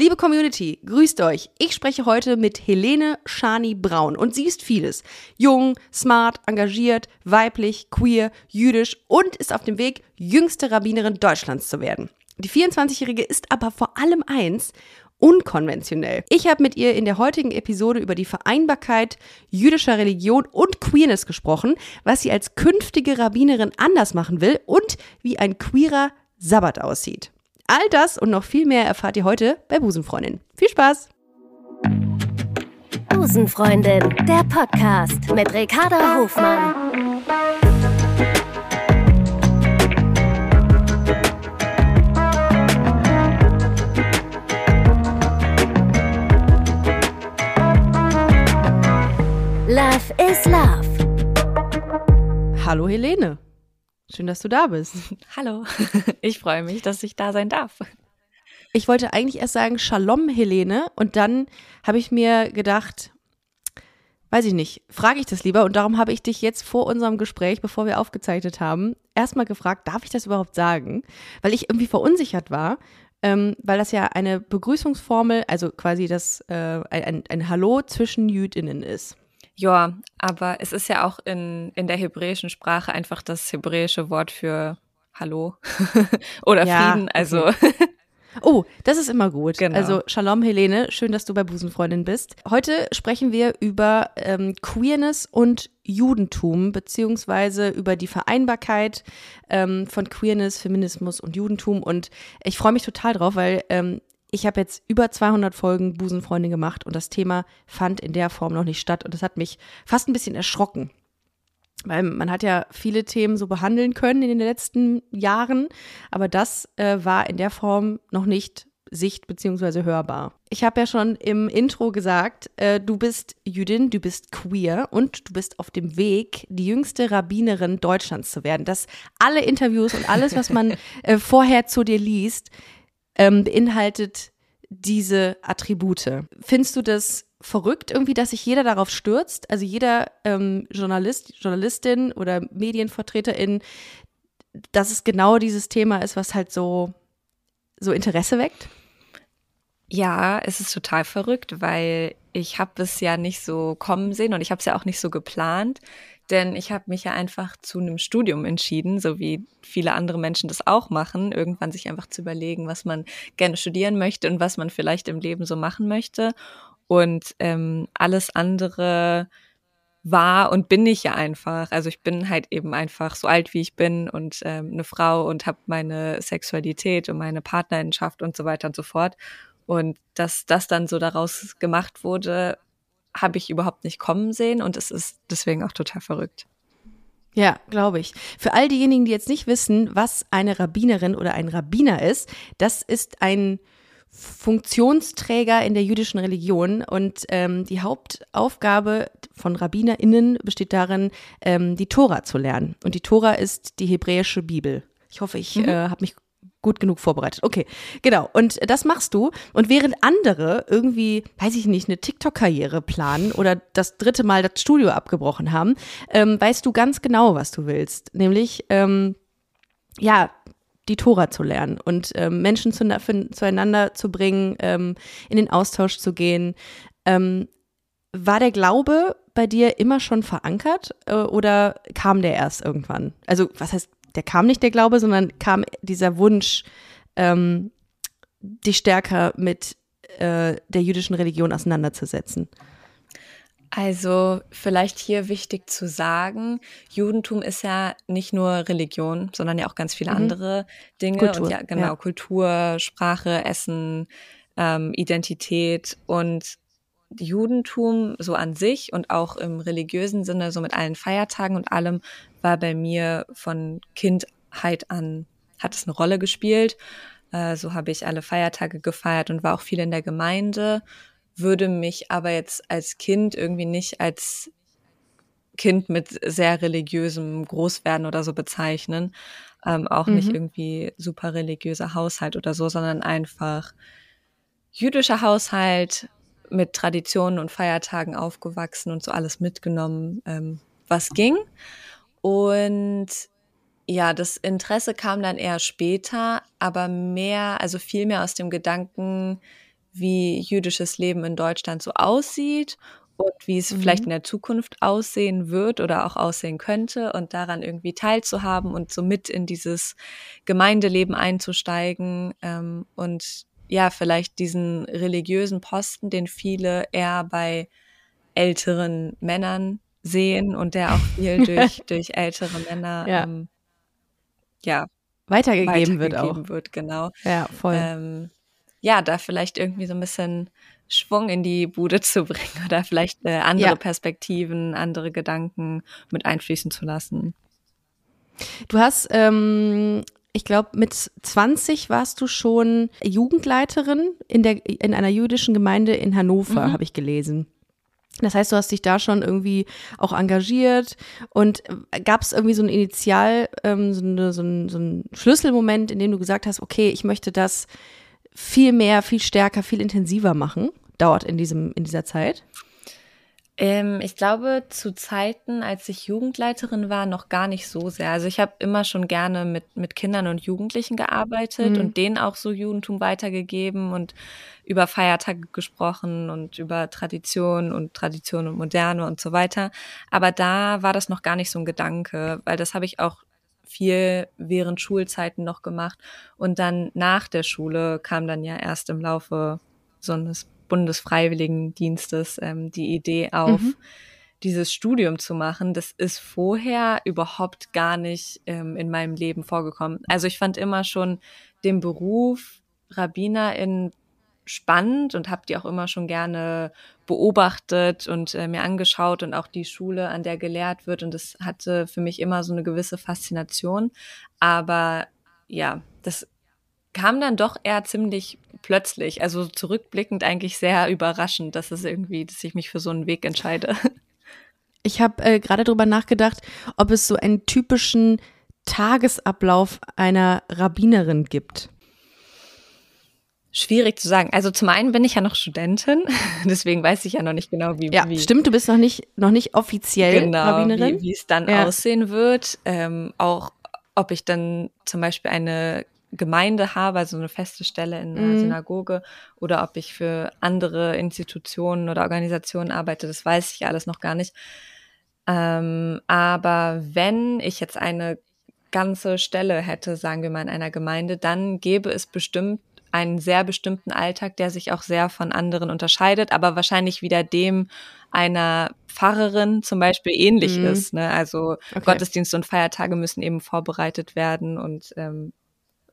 Liebe Community, grüßt euch. Ich spreche heute mit Helene Shani Braun und sie ist vieles. Jung, smart, engagiert, weiblich, queer, jüdisch und ist auf dem Weg, jüngste Rabbinerin Deutschlands zu werden. Die 24-Jährige ist aber vor allem eins, unkonventionell. Ich habe mit ihr in der heutigen Episode über die Vereinbarkeit jüdischer Religion und Queerness gesprochen, was sie als künftige Rabbinerin anders machen will und wie ein queerer Sabbat aussieht. All das und noch viel mehr erfahrt ihr heute bei Busenfreundin. Viel Spaß! Busenfreundin, der Podcast mit Ricarda Hofmann. Love is Love. Hallo Helene. Schön, dass du da bist. Hallo, ich freue mich, dass ich da sein darf. Ich wollte eigentlich erst sagen Shalom, Helene, und dann habe ich mir gedacht, weiß ich nicht, frage ich das lieber und darum habe ich dich jetzt vor unserem Gespräch, bevor wir aufgezeichnet haben, erstmal gefragt, darf ich das überhaupt sagen? Weil ich irgendwie verunsichert war, ähm, weil das ja eine Begrüßungsformel, also quasi das äh, ein, ein Hallo zwischen Jüdinnen ist. Ja, aber es ist ja auch in, in der hebräischen Sprache einfach das hebräische Wort für Hallo oder ja, Frieden. Also. Okay. Oh, das ist immer gut. Genau. Also Shalom Helene, schön, dass du bei Busenfreundin bist. Heute sprechen wir über ähm, Queerness und Judentum, beziehungsweise über die Vereinbarkeit ähm, von Queerness, Feminismus und Judentum. Und ich freue mich total drauf, weil ähm, ich habe jetzt über 200 Folgen Busenfreundin gemacht und das Thema fand in der Form noch nicht statt und das hat mich fast ein bisschen erschrocken. Weil man hat ja viele Themen so behandeln können in den letzten Jahren, aber das äh, war in der Form noch nicht sicht- bzw. hörbar. Ich habe ja schon im Intro gesagt, äh, du bist Jüdin, du bist queer und du bist auf dem Weg, die jüngste Rabbinerin Deutschlands zu werden. Das alle Interviews und alles, was man äh, vorher zu dir liest, ähm, beinhaltet diese Attribute. Findest du das verrückt irgendwie, dass sich jeder darauf stürzt? Also jeder ähm, Journalist, Journalistin oder Medienvertreterin, dass es genau dieses Thema ist, was halt so, so Interesse weckt? Ja, es ist total verrückt, weil ich habe es ja nicht so kommen sehen und ich habe es ja auch nicht so geplant. Denn ich habe mich ja einfach zu einem Studium entschieden, so wie viele andere Menschen das auch machen, irgendwann sich einfach zu überlegen, was man gerne studieren möchte und was man vielleicht im Leben so machen möchte. Und ähm, alles andere war und bin ich ja einfach. Also ich bin halt eben einfach so alt, wie ich bin und ähm, eine Frau und habe meine Sexualität und meine Partnerschaft und so weiter und so fort. Und dass das dann so daraus gemacht wurde, habe ich überhaupt nicht kommen sehen und es ist deswegen auch total verrückt. Ja, glaube ich. Für all diejenigen, die jetzt nicht wissen, was eine Rabbinerin oder ein Rabbiner ist, das ist ein Funktionsträger in der jüdischen Religion und ähm, die Hauptaufgabe von RabbinerInnen besteht darin, ähm, die Tora zu lernen. Und die Tora ist die hebräische Bibel. Ich hoffe, ich mhm. äh, habe mich gut genug vorbereitet. Okay, genau. Und das machst du. Und während andere irgendwie, weiß ich nicht, eine TikTok-Karriere planen oder das dritte Mal das Studio abgebrochen haben, ähm, weißt du ganz genau, was du willst. Nämlich, ähm, ja, die Tora zu lernen und ähm, Menschen zu, für, zueinander zu bringen, ähm, in den Austausch zu gehen. Ähm, war der Glaube bei dir immer schon verankert äh, oder kam der erst irgendwann? Also, was heißt der kam nicht der Glaube, sondern kam dieser Wunsch, ähm, dich stärker mit äh, der jüdischen Religion auseinanderzusetzen? Also vielleicht hier wichtig zu sagen, Judentum ist ja nicht nur Religion, sondern ja auch ganz viele mhm. andere Dinge. Kultur, und ja, genau, ja. Kultur, Sprache, Essen, ähm, Identität und Judentum so an sich und auch im religiösen Sinne, so mit allen Feiertagen und allem, war bei mir von Kindheit an, hat es eine Rolle gespielt. Äh, so habe ich alle Feiertage gefeiert und war auch viel in der Gemeinde, würde mich aber jetzt als Kind irgendwie nicht als Kind mit sehr religiösem Großwerden oder so bezeichnen. Ähm, auch mhm. nicht irgendwie super religiöser Haushalt oder so, sondern einfach jüdischer Haushalt, mit Traditionen und Feiertagen aufgewachsen und so alles mitgenommen, ähm, was ging. Und ja, das Interesse kam dann eher später, aber mehr, also viel mehr aus dem Gedanken, wie jüdisches Leben in Deutschland so aussieht und wie es mhm. vielleicht in der Zukunft aussehen wird oder auch aussehen könnte und daran irgendwie teilzuhaben und so mit in dieses Gemeindeleben einzusteigen ähm, und ja, vielleicht diesen religiösen Posten, den viele eher bei älteren Männern sehen und der auch viel durch, durch ältere Männer ja, ähm, ja weitergegeben, weitergegeben wird auch. Wird, genau. Ja, voll. Ähm, ja, da vielleicht irgendwie so ein bisschen Schwung in die Bude zu bringen oder vielleicht äh, andere ja. Perspektiven, andere Gedanken mit einfließen zu lassen. Du hast, ähm, ich glaube, mit 20 warst du schon Jugendleiterin in, der, in einer jüdischen Gemeinde in Hannover, mhm. habe ich gelesen. Das heißt, du hast dich da schon irgendwie auch engagiert und äh, gab es irgendwie so ein Initial, ähm, so, eine, so, ein, so ein Schlüsselmoment, in dem du gesagt hast, okay, ich möchte das viel mehr, viel stärker, viel intensiver machen, dauert in diesem, in dieser Zeit? Ähm, ich glaube, zu Zeiten, als ich Jugendleiterin war, noch gar nicht so sehr. Also ich habe immer schon gerne mit, mit Kindern und Jugendlichen gearbeitet mhm. und denen auch so Judentum weitergegeben und über Feiertage gesprochen und über Tradition und Tradition und Moderne und so weiter. Aber da war das noch gar nicht so ein Gedanke, weil das habe ich auch viel während Schulzeiten noch gemacht. Und dann nach der Schule kam dann ja erst im Laufe so eines Bundesfreiwilligendienstes ähm, die Idee auf, mhm. dieses Studium zu machen. Das ist vorher überhaupt gar nicht ähm, in meinem Leben vorgekommen. Also ich fand immer schon den Beruf Rabbinerin spannend und habe die auch immer schon gerne beobachtet und äh, mir angeschaut und auch die Schule, an der gelehrt wird. Und das hatte für mich immer so eine gewisse Faszination. Aber ja, das kam dann doch eher ziemlich plötzlich. Also zurückblickend eigentlich sehr überraschend, dass es irgendwie, dass ich mich für so einen Weg entscheide. Ich habe äh, gerade darüber nachgedacht, ob es so einen typischen Tagesablauf einer Rabbinerin gibt. Schwierig zu sagen. Also zum einen bin ich ja noch Studentin, deswegen weiß ich ja noch nicht genau, wie. Ja, wie, stimmt, du bist noch nicht, noch nicht offiziell genau, Rabbinerin. Wie, wie es dann ja. aussehen wird. Ähm, auch ob ich dann zum Beispiel eine Gemeinde habe, also eine feste Stelle in einer mhm. Synagoge, oder ob ich für andere Institutionen oder Organisationen arbeite, das weiß ich alles noch gar nicht. Ähm, aber wenn ich jetzt eine ganze Stelle hätte, sagen wir mal in einer Gemeinde, dann gäbe es bestimmt einen sehr bestimmten Alltag, der sich auch sehr von anderen unterscheidet, aber wahrscheinlich wieder dem einer Pfarrerin zum Beispiel ähnlich mhm. ist. Ne? Also okay. Gottesdienste und Feiertage müssen eben vorbereitet werden und ähm,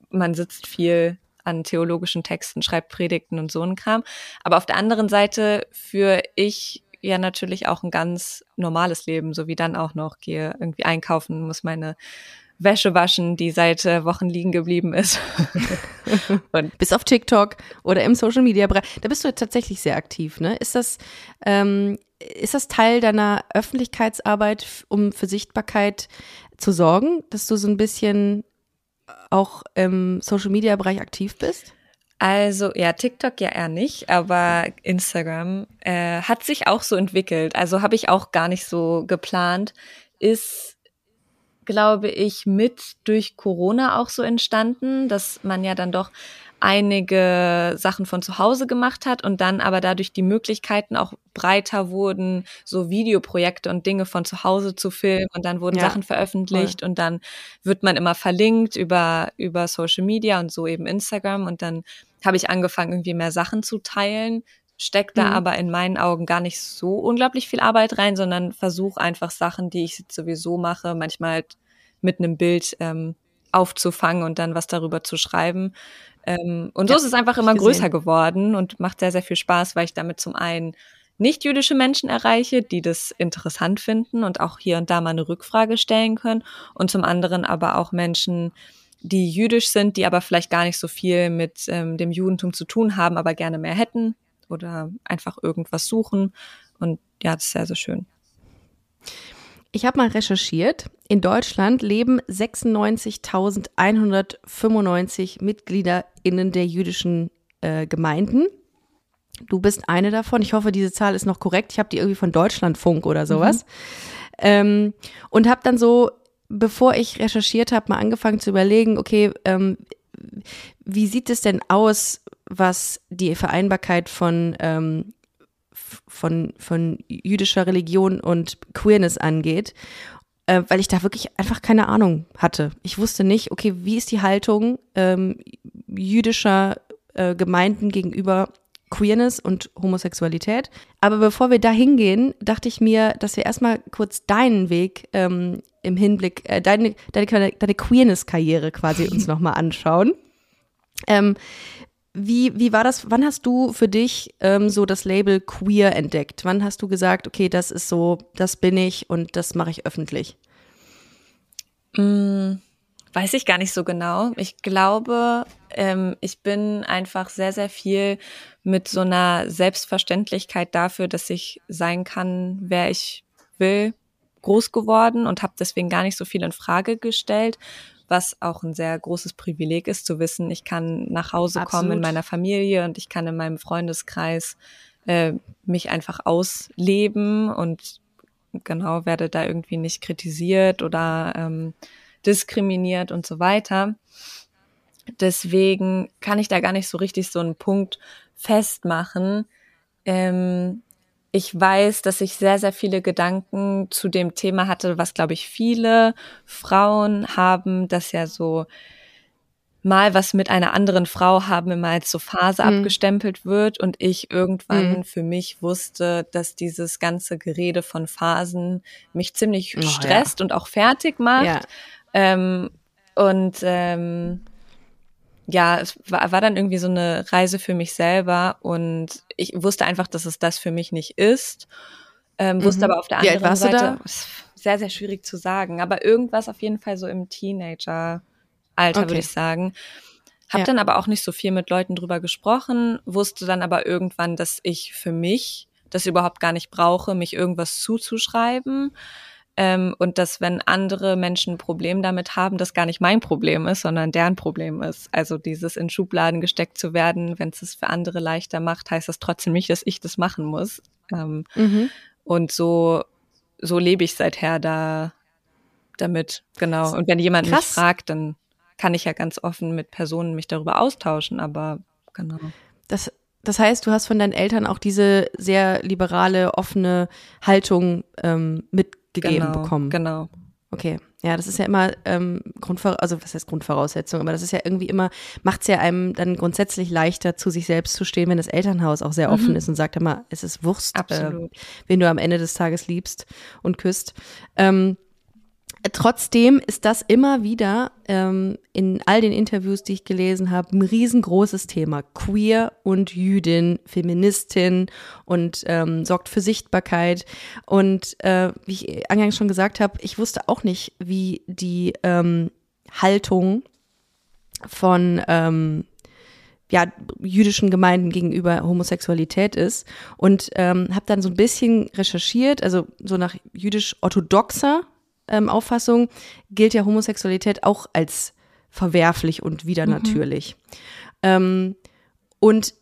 man sitzt viel an theologischen Texten, schreibt Predigten und so ein Kram. Aber auf der anderen Seite führe ich ja natürlich auch ein ganz normales Leben, so wie dann auch noch gehe irgendwie einkaufen, muss meine Wäsche waschen, die seit äh, Wochen liegen geblieben ist. und Bis auf TikTok oder im Social Media Bereich. Da bist du tatsächlich sehr aktiv, ne? Ist das, ähm, ist das Teil deiner Öffentlichkeitsarbeit, um für Sichtbarkeit zu sorgen, dass du so ein bisschen auch im Social Media Bereich aktiv bist? Also ja, TikTok ja eher nicht, aber Instagram äh, hat sich auch so entwickelt. Also habe ich auch gar nicht so geplant. Ist, glaube ich, mit durch Corona auch so entstanden, dass man ja dann doch einige Sachen von zu Hause gemacht hat und dann aber dadurch die Möglichkeiten auch breiter wurden, so Videoprojekte und Dinge von zu Hause zu filmen und dann wurden ja, Sachen veröffentlicht voll. und dann wird man immer verlinkt über, über Social Media und so eben Instagram und dann habe ich angefangen, irgendwie mehr Sachen zu teilen, steckt da mhm. aber in meinen Augen gar nicht so unglaublich viel Arbeit rein, sondern versuche einfach Sachen, die ich sowieso mache, manchmal halt mit einem Bild ähm, aufzufangen und dann was darüber zu schreiben. Ähm, und so ist es einfach immer größer geworden und macht sehr, sehr viel Spaß, weil ich damit zum einen nicht jüdische Menschen erreiche, die das interessant finden und auch hier und da mal eine Rückfrage stellen können und zum anderen aber auch Menschen, die jüdisch sind, die aber vielleicht gar nicht so viel mit ähm, dem Judentum zu tun haben, aber gerne mehr hätten oder einfach irgendwas suchen und ja, das ist sehr, sehr schön. Ich habe mal recherchiert. In Deutschland leben 96.195 MitgliederInnen der jüdischen äh, Gemeinden. Du bist eine davon. Ich hoffe, diese Zahl ist noch korrekt. Ich habe die irgendwie von Deutschlandfunk oder sowas. Mhm. Ähm, und habe dann so, bevor ich recherchiert habe, mal angefangen zu überlegen, okay, ähm, wie sieht es denn aus, was die Vereinbarkeit von, ähm, von, von jüdischer Religion und Queerness angeht? Äh, weil ich da wirklich einfach keine Ahnung hatte. Ich wusste nicht, okay, wie ist die Haltung ähm, jüdischer äh, Gemeinden gegenüber Queerness und Homosexualität. Aber bevor wir da hingehen, dachte ich mir, dass wir erstmal kurz deinen Weg ähm, im Hinblick, äh, deine, deine, deine Queerness-Karriere quasi uns nochmal anschauen. Ähm, wie, wie war das? Wann hast du für dich ähm, so das Label queer entdeckt? Wann hast du gesagt, okay, das ist so, das bin ich und das mache ich öffentlich? Mm, weiß ich gar nicht so genau. Ich glaube, ähm, ich bin einfach sehr, sehr viel mit so einer Selbstverständlichkeit dafür, dass ich sein kann, wer ich will, groß geworden und habe deswegen gar nicht so viel in Frage gestellt, was auch ein sehr großes Privileg ist, zu wissen, ich kann nach Hause Absolut. kommen in meiner Familie und ich kann in meinem Freundeskreis äh, mich einfach ausleben und genau werde da irgendwie nicht kritisiert oder ähm, diskriminiert und so weiter. Deswegen kann ich da gar nicht so richtig so einen Punkt festmachen. Ähm, ich weiß, dass ich sehr, sehr viele Gedanken zu dem Thema hatte, was, glaube ich, viele Frauen haben, dass ja so mal was mit einer anderen Frau haben immer als so Phase mhm. abgestempelt wird und ich irgendwann mhm. für mich wusste, dass dieses ganze Gerede von Phasen mich ziemlich oh, stresst ja. und auch fertig macht. Ja. Ähm, und ähm, ja, es war, war dann irgendwie so eine Reise für mich selber und ich wusste einfach, dass es das für mich nicht ist. Ähm, wusste mhm. aber auf der anderen Seite, sehr, sehr schwierig zu sagen, aber irgendwas auf jeden Fall so im Teenager-Alter, okay. würde ich sagen. Hab ja. dann aber auch nicht so viel mit Leuten drüber gesprochen, wusste dann aber irgendwann, dass ich für mich das überhaupt gar nicht brauche, mich irgendwas zuzuschreiben. Ähm, und dass, wenn andere Menschen ein Problem damit haben, das gar nicht mein Problem ist, sondern deren Problem ist. Also dieses in Schubladen gesteckt zu werden, wenn es es für andere leichter macht, heißt das trotzdem nicht, dass ich das machen muss. Ähm, mhm. Und so, so lebe ich seither da damit, genau. Und wenn jemand Krass. mich fragt, dann kann ich ja ganz offen mit Personen mich darüber austauschen, aber genau. Das, das heißt, du hast von deinen Eltern auch diese sehr liberale, offene Haltung ähm, mit gegeben genau, bekommen. Genau. Okay, ja, das ist ja immer ähm, Grundvoraussetzung, also was heißt Grundvoraussetzung, aber das ist ja irgendwie immer, macht es ja einem dann grundsätzlich leichter, zu sich selbst zu stehen, wenn das Elternhaus auch sehr offen mhm. ist und sagt immer, es ist Wurst, äh, wen du am Ende des Tages liebst und küsst. Ähm, Trotzdem ist das immer wieder ähm, in all den Interviews, die ich gelesen habe, ein riesengroßes Thema. Queer und Jüdin, Feministin und ähm, sorgt für Sichtbarkeit. Und äh, wie ich eingangs schon gesagt habe, ich wusste auch nicht, wie die ähm, Haltung von ähm, ja, jüdischen Gemeinden gegenüber Homosexualität ist und ähm, habe dann so ein bisschen recherchiert, also so nach jüdisch-orthodoxer ähm, Auffassung gilt ja Homosexualität auch als verwerflich und wieder natürlich. Mhm. Ähm, und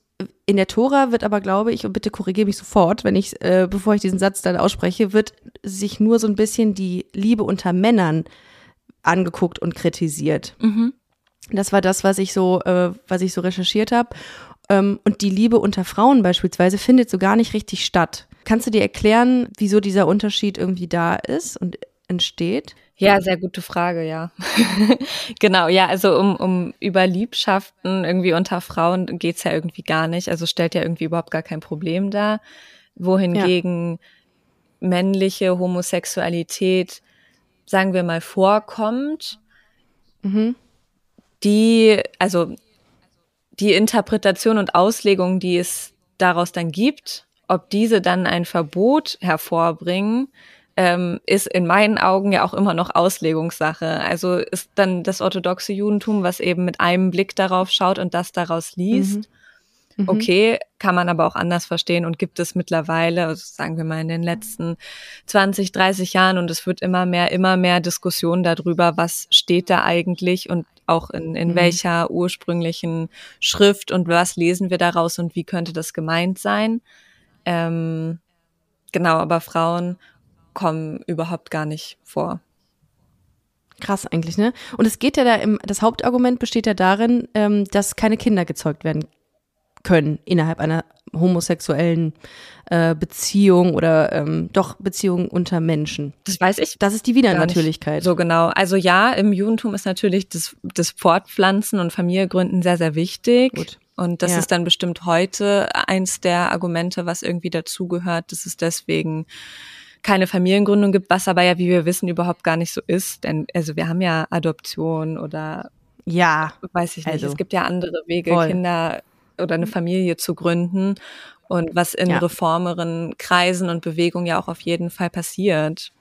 in der Tora wird aber, glaube ich, und bitte korrigiere mich sofort, wenn ich, äh, bevor ich diesen Satz dann ausspreche, wird sich nur so ein bisschen die Liebe unter Männern angeguckt und kritisiert. Mhm. Das war das, was ich so, äh, was ich so recherchiert habe. Ähm, und die Liebe unter Frauen beispielsweise findet so gar nicht richtig statt. Kannst du dir erklären, wieso dieser Unterschied irgendwie da ist und entsteht? Ja, sehr gute Frage, ja. genau, ja, also um, um über Liebschaften irgendwie unter Frauen geht's ja irgendwie gar nicht. Also stellt ja irgendwie überhaupt gar kein Problem dar. Wohingegen ja. männliche Homosexualität, sagen wir mal, vorkommt, mhm. die, also die Interpretation und Auslegung, die es daraus dann gibt, ob diese dann ein Verbot hervorbringen, ähm, ist in meinen Augen ja auch immer noch Auslegungssache. Also ist dann das orthodoxe Judentum, was eben mit einem Blick darauf schaut und das daraus liest. Mhm. Mhm. Okay, kann man aber auch anders verstehen und gibt es mittlerweile, also sagen wir mal in den letzten 20, 30 Jahren und es wird immer mehr, immer mehr Diskussion darüber, was steht da eigentlich und auch in, in mhm. welcher ursprünglichen Schrift und was lesen wir daraus und wie könnte das gemeint sein. Ähm, genau, aber Frauen kommen überhaupt gar nicht vor. Krass eigentlich, ne? Und es geht ja da im, das Hauptargument besteht ja darin, ähm, dass keine Kinder gezeugt werden können innerhalb einer homosexuellen äh, Beziehung oder ähm, doch Beziehung unter Menschen. Das weiß ich. Das ist die Widernatürlichkeit. So genau. Also ja, im Judentum ist natürlich das, das Fortpflanzen und Familiegründen sehr, sehr wichtig. Gut. Und das ja. ist dann bestimmt heute eins der Argumente, was irgendwie dazugehört, dass es deswegen keine Familiengründung gibt, was aber ja, wie wir wissen, überhaupt gar nicht so ist. Denn also wir haben ja Adoption oder ja, weiß ich nicht. Also, es gibt ja andere Wege, voll. Kinder oder eine Familie zu gründen und was in ja. reformeren Kreisen und Bewegungen ja auch auf jeden Fall passiert.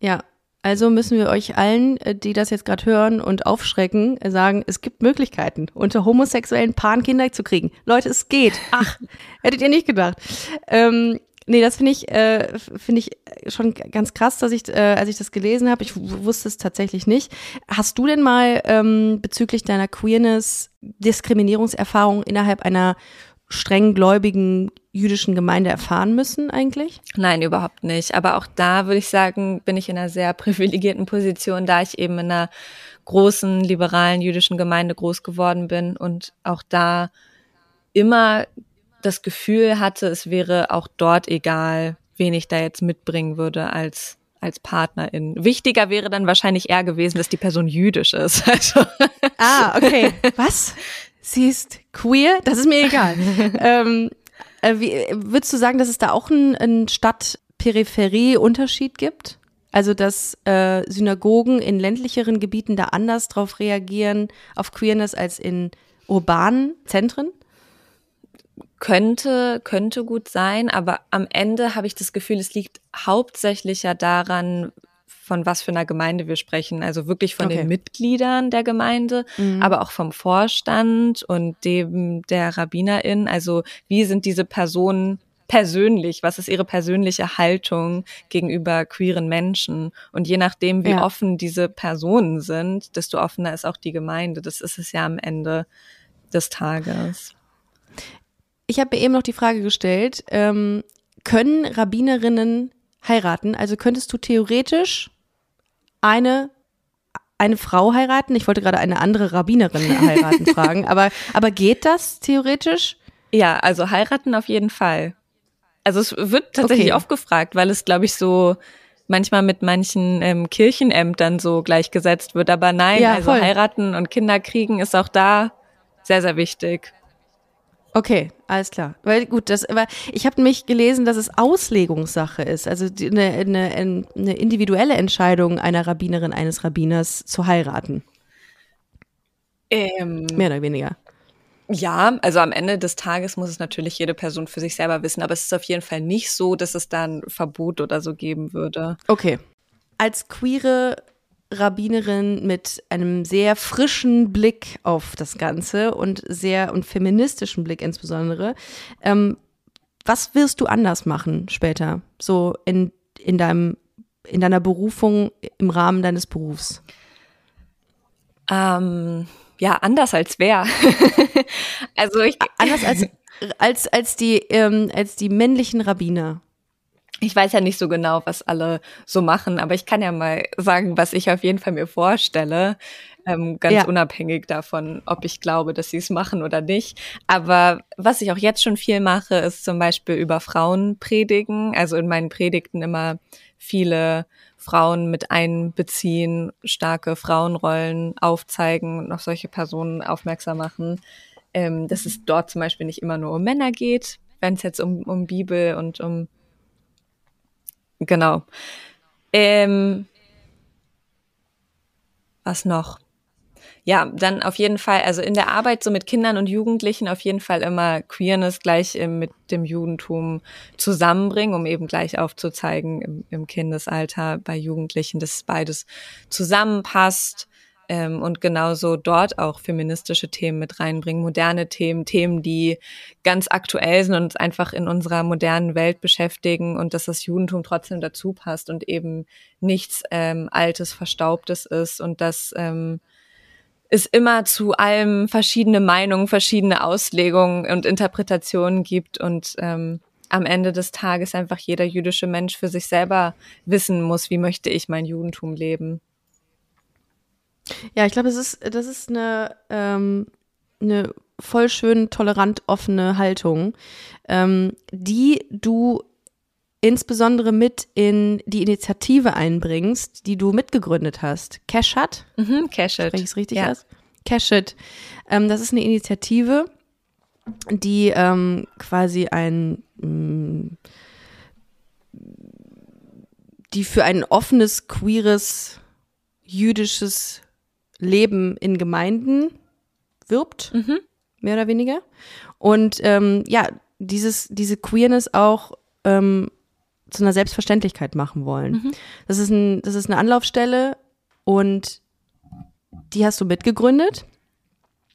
Ja, also müssen wir euch allen, äh, die das jetzt gerade hören und aufschrecken, sagen, es gibt Möglichkeiten, unter homosexuellen Paaren Kinder zu kriegen. Leute, es geht. Ach, hättet ihr nicht gedacht. Ähm, nee, das finde ich, äh, finde ich schon ganz krass, dass ich, äh, als ich das gelesen habe, ich wusste es tatsächlich nicht. Hast du denn mal ähm, bezüglich deiner Queerness Diskriminierungserfahrung innerhalb einer streng gläubigen jüdischen Gemeinde erfahren müssen eigentlich? Nein, überhaupt nicht. Aber auch da würde ich sagen, bin ich in einer sehr privilegierten Position, da ich eben in einer großen liberalen jüdischen Gemeinde groß geworden bin und auch da immer das Gefühl hatte, es wäre auch dort egal, wen ich da jetzt mitbringen würde als als Partnerin. Wichtiger wäre dann wahrscheinlich eher gewesen, dass die Person jüdisch ist. Also. Ah, okay. Was? Sie ist queer? Das ist mir egal. ähm, äh, wie, würdest du sagen, dass es da auch einen, einen Stadt-Peripherie-Unterschied gibt? Also, dass äh, Synagogen in ländlicheren Gebieten da anders drauf reagieren, auf Queerness, als in urbanen Zentren? Könnte, könnte gut sein, aber am Ende habe ich das Gefühl, es liegt hauptsächlich ja daran, von was für einer Gemeinde wir sprechen. Also wirklich von okay. den Mitgliedern der Gemeinde, mhm. aber auch vom Vorstand und dem der Rabbinerin. Also wie sind diese Personen persönlich? Was ist ihre persönliche Haltung gegenüber queeren Menschen? Und je nachdem, wie ja. offen diese Personen sind, desto offener ist auch die Gemeinde. Das ist es ja am Ende des Tages. Ich habe mir eben noch die Frage gestellt, ähm, können Rabbinerinnen heiraten? Also könntest du theoretisch eine eine Frau heiraten? Ich wollte gerade eine andere Rabbinerin heiraten fragen, aber, aber geht das theoretisch? Ja, also heiraten auf jeden Fall. Also es wird tatsächlich okay. oft gefragt, weil es, glaube ich, so manchmal mit manchen ähm, Kirchenämtern so gleichgesetzt wird. Aber nein, ja, also heiraten und Kinder kriegen ist auch da sehr, sehr wichtig. Okay, alles klar. Weil gut, das, aber ich habe nämlich gelesen, dass es Auslegungssache ist, also eine, eine, eine individuelle Entscheidung einer Rabbinerin, eines Rabbiners zu heiraten. Ähm, Mehr oder weniger. Ja, also am Ende des Tages muss es natürlich jede Person für sich selber wissen, aber es ist auf jeden Fall nicht so, dass es da ein Verbot oder so geben würde. Okay. Als queere Rabbinerin mit einem sehr frischen Blick auf das Ganze und sehr und feministischen Blick insbesondere. Ähm, was wirst du anders machen später, so in, in deinem in deiner Berufung im Rahmen deines Berufs? Ähm, ja, anders als wer. also ich anders als als als die ähm, als die männlichen Rabbiner ich weiß ja nicht so genau, was alle so machen, aber ich kann ja mal sagen, was ich auf jeden Fall mir vorstelle, ähm, ganz ja. unabhängig davon, ob ich glaube, dass sie es machen oder nicht. Aber was ich auch jetzt schon viel mache, ist zum Beispiel über Frauen predigen, also in meinen Predigten immer viele Frauen mit einbeziehen, starke Frauenrollen aufzeigen und auf solche Personen aufmerksam machen. Ähm, dass es dort zum Beispiel nicht immer nur um Männer geht, wenn es jetzt um, um Bibel und um Genau. Ähm, was noch? Ja, dann auf jeden Fall, also in der Arbeit so mit Kindern und Jugendlichen auf jeden Fall immer Queerness gleich mit dem Judentum zusammenbringen, um eben gleich aufzuzeigen im, im Kindesalter bei Jugendlichen, dass beides zusammenpasst ähm, und genauso dort auch feministische Themen mit reinbringen, moderne Themen, Themen, die ganz aktuell sind und uns einfach in unserer modernen Welt beschäftigen und dass das Judentum trotzdem dazu passt und eben nichts ähm, Altes, Verstaubtes ist und dass ähm, es immer zu allem verschiedene Meinungen, verschiedene Auslegungen und Interpretationen gibt und ähm, am Ende des Tages einfach jeder jüdische Mensch für sich selber wissen muss, wie möchte ich mein Judentum leben. Ja, ich glaube, das ist, das ist eine, ähm, eine voll schön tolerant offene Haltung, ähm, die du insbesondere mit in die Initiative einbringst, die du mitgegründet hast. Cashit? Mhm, Cashit. Spreche ich es richtig ja. aus? Cashit. Ähm, das ist eine Initiative, die ähm, quasi ein mh, mm, die für ein offenes, queeres, jüdisches Leben in Gemeinden wirbt, mhm. mehr oder weniger. Und ähm, ja, dieses, diese Queerness auch ähm, zu einer Selbstverständlichkeit machen wollen. Mhm. Das, ist ein, das ist eine Anlaufstelle und die hast du mitgegründet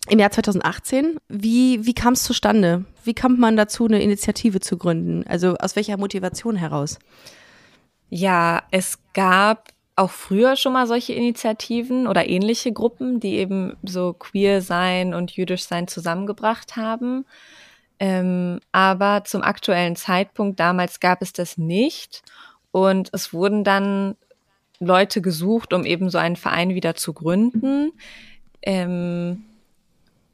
im Jahr 2018. Wie, wie kam es zustande? Wie kam man dazu, eine Initiative zu gründen? Also aus welcher Motivation heraus? Ja, es gab auch früher schon mal solche Initiativen oder ähnliche Gruppen, die eben so queer sein und jüdisch sein zusammengebracht haben. Ähm, aber zum aktuellen Zeitpunkt damals gab es das nicht. Und es wurden dann Leute gesucht, um eben so einen Verein wieder zu gründen. Ähm,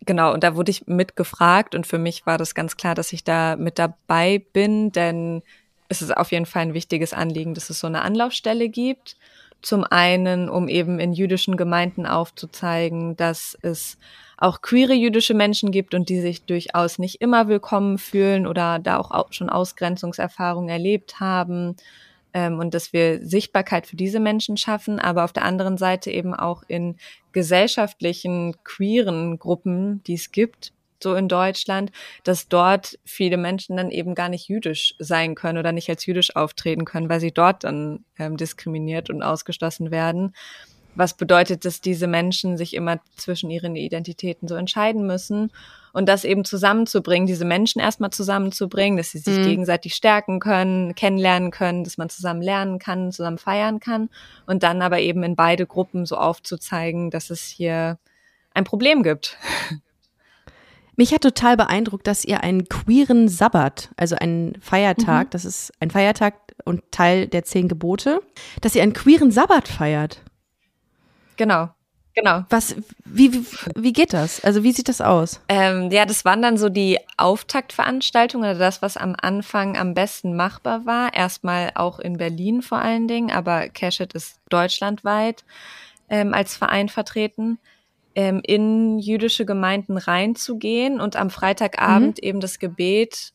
genau, und da wurde ich mitgefragt und für mich war das ganz klar, dass ich da mit dabei bin, denn es ist auf jeden Fall ein wichtiges Anliegen, dass es so eine Anlaufstelle gibt. Zum einen, um eben in jüdischen Gemeinden aufzuzeigen, dass es auch queere jüdische Menschen gibt und die sich durchaus nicht immer willkommen fühlen oder da auch schon Ausgrenzungserfahrungen erlebt haben ähm, und dass wir Sichtbarkeit für diese Menschen schaffen, aber auf der anderen Seite eben auch in gesellschaftlichen queeren Gruppen, die es gibt, so in Deutschland, dass dort viele Menschen dann eben gar nicht jüdisch sein können oder nicht als jüdisch auftreten können, weil sie dort dann ähm, diskriminiert und ausgeschlossen werden. Was bedeutet, dass diese Menschen sich immer zwischen ihren Identitäten so entscheiden müssen und das eben zusammenzubringen, diese Menschen erstmal zusammenzubringen, dass sie sich mhm. gegenseitig stärken können, kennenlernen können, dass man zusammen lernen kann, zusammen feiern kann und dann aber eben in beide Gruppen so aufzuzeigen, dass es hier ein Problem gibt. Mich hat total beeindruckt, dass ihr einen queeren Sabbat, also einen Feiertag, mhm. das ist ein Feiertag und Teil der zehn Gebote, dass ihr einen queeren Sabbat feiert. Genau. Genau. Was, wie, wie, wie geht das? Also wie sieht das aus? Ähm, ja, das waren dann so die Auftaktveranstaltungen oder das, was am Anfang am besten machbar war. Erstmal auch in Berlin vor allen Dingen, aber Cashit ist deutschlandweit ähm, als Verein vertreten ähm, in jüdische Gemeinden reinzugehen und am Freitagabend mhm. eben das Gebet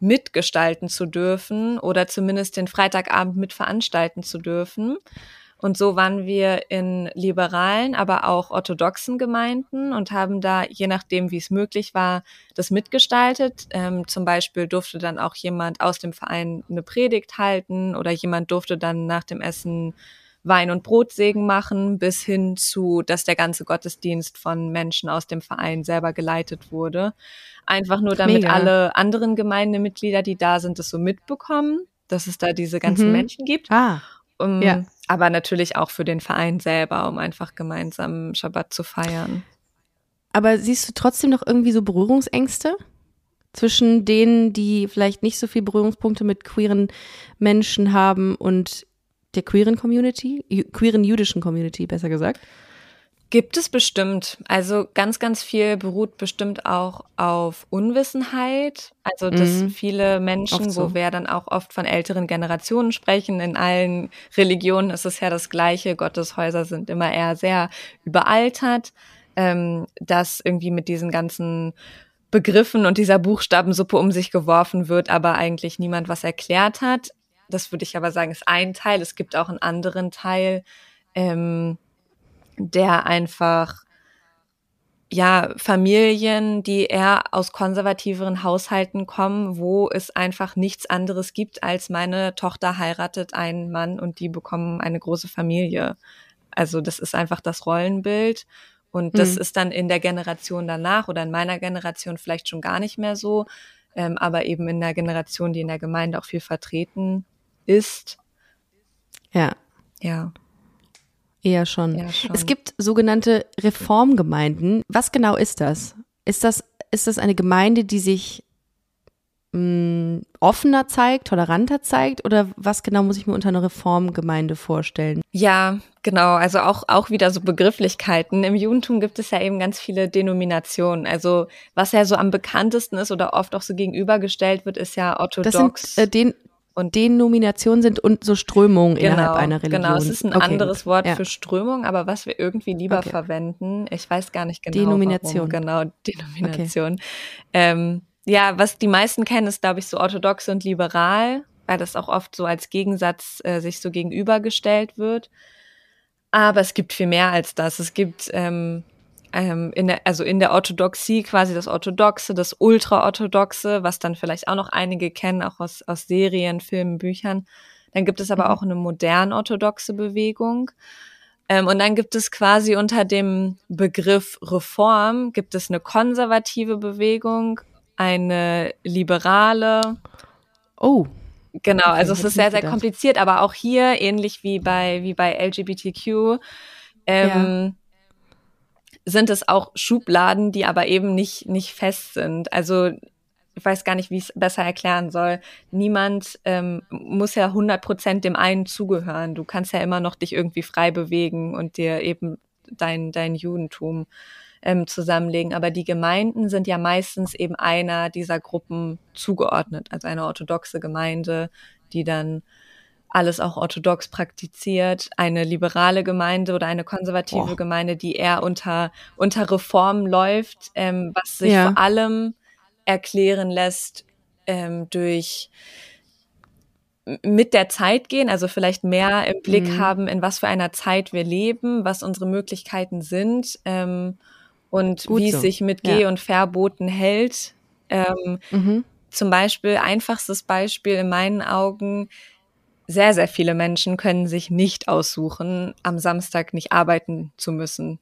mitgestalten zu dürfen oder zumindest den Freitagabend mitveranstalten zu dürfen. Und so waren wir in liberalen, aber auch orthodoxen Gemeinden und haben da, je nachdem, wie es möglich war, das mitgestaltet. Ähm, zum Beispiel durfte dann auch jemand aus dem Verein eine Predigt halten oder jemand durfte dann nach dem Essen Wein- und Brotsegen machen, bis hin zu, dass der ganze Gottesdienst von Menschen aus dem Verein selber geleitet wurde. Einfach nur, damit Mega. alle anderen Gemeindemitglieder, die da sind, das so mitbekommen, dass es da diese ganzen mhm. Menschen gibt. Ah. Um, ja. Aber natürlich auch für den Verein selber, um einfach gemeinsam Schabbat zu feiern. Aber siehst du trotzdem noch irgendwie so Berührungsängste? zwischen denen, die vielleicht nicht so viel Berührungspunkte mit queeren Menschen haben und der queeren Community, queeren jüdischen Community, besser gesagt? Gibt es bestimmt. Also ganz, ganz viel beruht bestimmt auch auf Unwissenheit. Also dass mhm. viele Menschen, so. wo wir dann auch oft von älteren Generationen sprechen, in allen Religionen ist es ja das Gleiche. Gotteshäuser sind immer eher sehr überaltert, ähm, dass irgendwie mit diesen ganzen Begriffen und dieser Buchstabensuppe um sich geworfen wird, aber eigentlich niemand was erklärt hat. Das würde ich aber sagen, ist ein Teil. Es gibt auch einen anderen Teil, ähm, der einfach ja, Familien, die eher aus konservativeren Haushalten kommen, wo es einfach nichts anderes gibt, als meine Tochter heiratet einen Mann und die bekommen eine große Familie. Also das ist einfach das Rollenbild. Und das mhm. ist dann in der Generation danach oder in meiner Generation vielleicht schon gar nicht mehr so, ähm, aber eben in der Generation, die in der Gemeinde auch viel vertreten ist. Ja. Ja. Eher schon. Eher schon. Es gibt sogenannte Reformgemeinden. Was genau ist das? Ist das, ist das eine Gemeinde, die sich mh, ähm, offener zeigt, toleranter zeigt? Oder was genau muss ich mir unter einer Reformgemeinde vorstellen? Ja, genau. Also auch, auch wieder so Begrifflichkeiten. Im Judentum gibt es ja eben ganz viele Denominationen. Also was ja so am bekanntesten ist oder oft auch so gegenübergestellt wird, ist ja orthodox. Das sind, äh, den und Denominationen sind und so Strömungen genau, innerhalb einer Religion. Genau, es ist ein okay, anderes. Wort ja. für Strömung, aber was wir irgendwie lieber okay. verwenden, ich weiß gar nicht genau. Denomination. Warum. Genau, Denomination. Okay. Ähm, ja, was die meisten kennen, ist, glaube ich, so orthodox und liberal, weil das auch oft so als Gegensatz äh, sich so gegenübergestellt wird. Aber es gibt viel mehr als das. Es gibt ähm, ähm, in der, also in der Orthodoxie quasi das Orthodoxe, das Ultraorthodoxe, was dann vielleicht auch noch einige kennen, auch aus, aus Serien, Filmen, Büchern. Dann gibt es aber mhm. auch eine modern orthodoxe Bewegung. Ähm, und dann gibt es quasi unter dem Begriff Reform, gibt es eine konservative Bewegung, eine liberale. Oh. Genau, also es ist sehr, sehr kompliziert, aber auch hier, ähnlich wie bei, wie bei LGBTQ, ähm, ja sind es auch Schubladen, die aber eben nicht, nicht fest sind. Also ich weiß gar nicht, wie ich es besser erklären soll. Niemand ähm, muss ja 100 Prozent dem einen zugehören. Du kannst ja immer noch dich irgendwie frei bewegen und dir eben dein, dein Judentum ähm, zusammenlegen. Aber die Gemeinden sind ja meistens eben einer dieser Gruppen zugeordnet, also eine orthodoxe Gemeinde, die dann alles auch orthodox praktiziert, eine liberale Gemeinde oder eine konservative Boah. Gemeinde, die eher unter, unter Reform läuft, ähm, was sich ja. vor allem erklären lässt ähm, durch mit der Zeit gehen, also vielleicht mehr im Blick mhm. haben, in was für einer Zeit wir leben, was unsere Möglichkeiten sind ähm, und Gut wie so. es sich mit Geh- ja. und Verboten hält. Ähm, mhm. Zum Beispiel, einfachstes Beispiel in meinen Augen, sehr, sehr viele Menschen können sich nicht aussuchen, am Samstag nicht arbeiten zu müssen.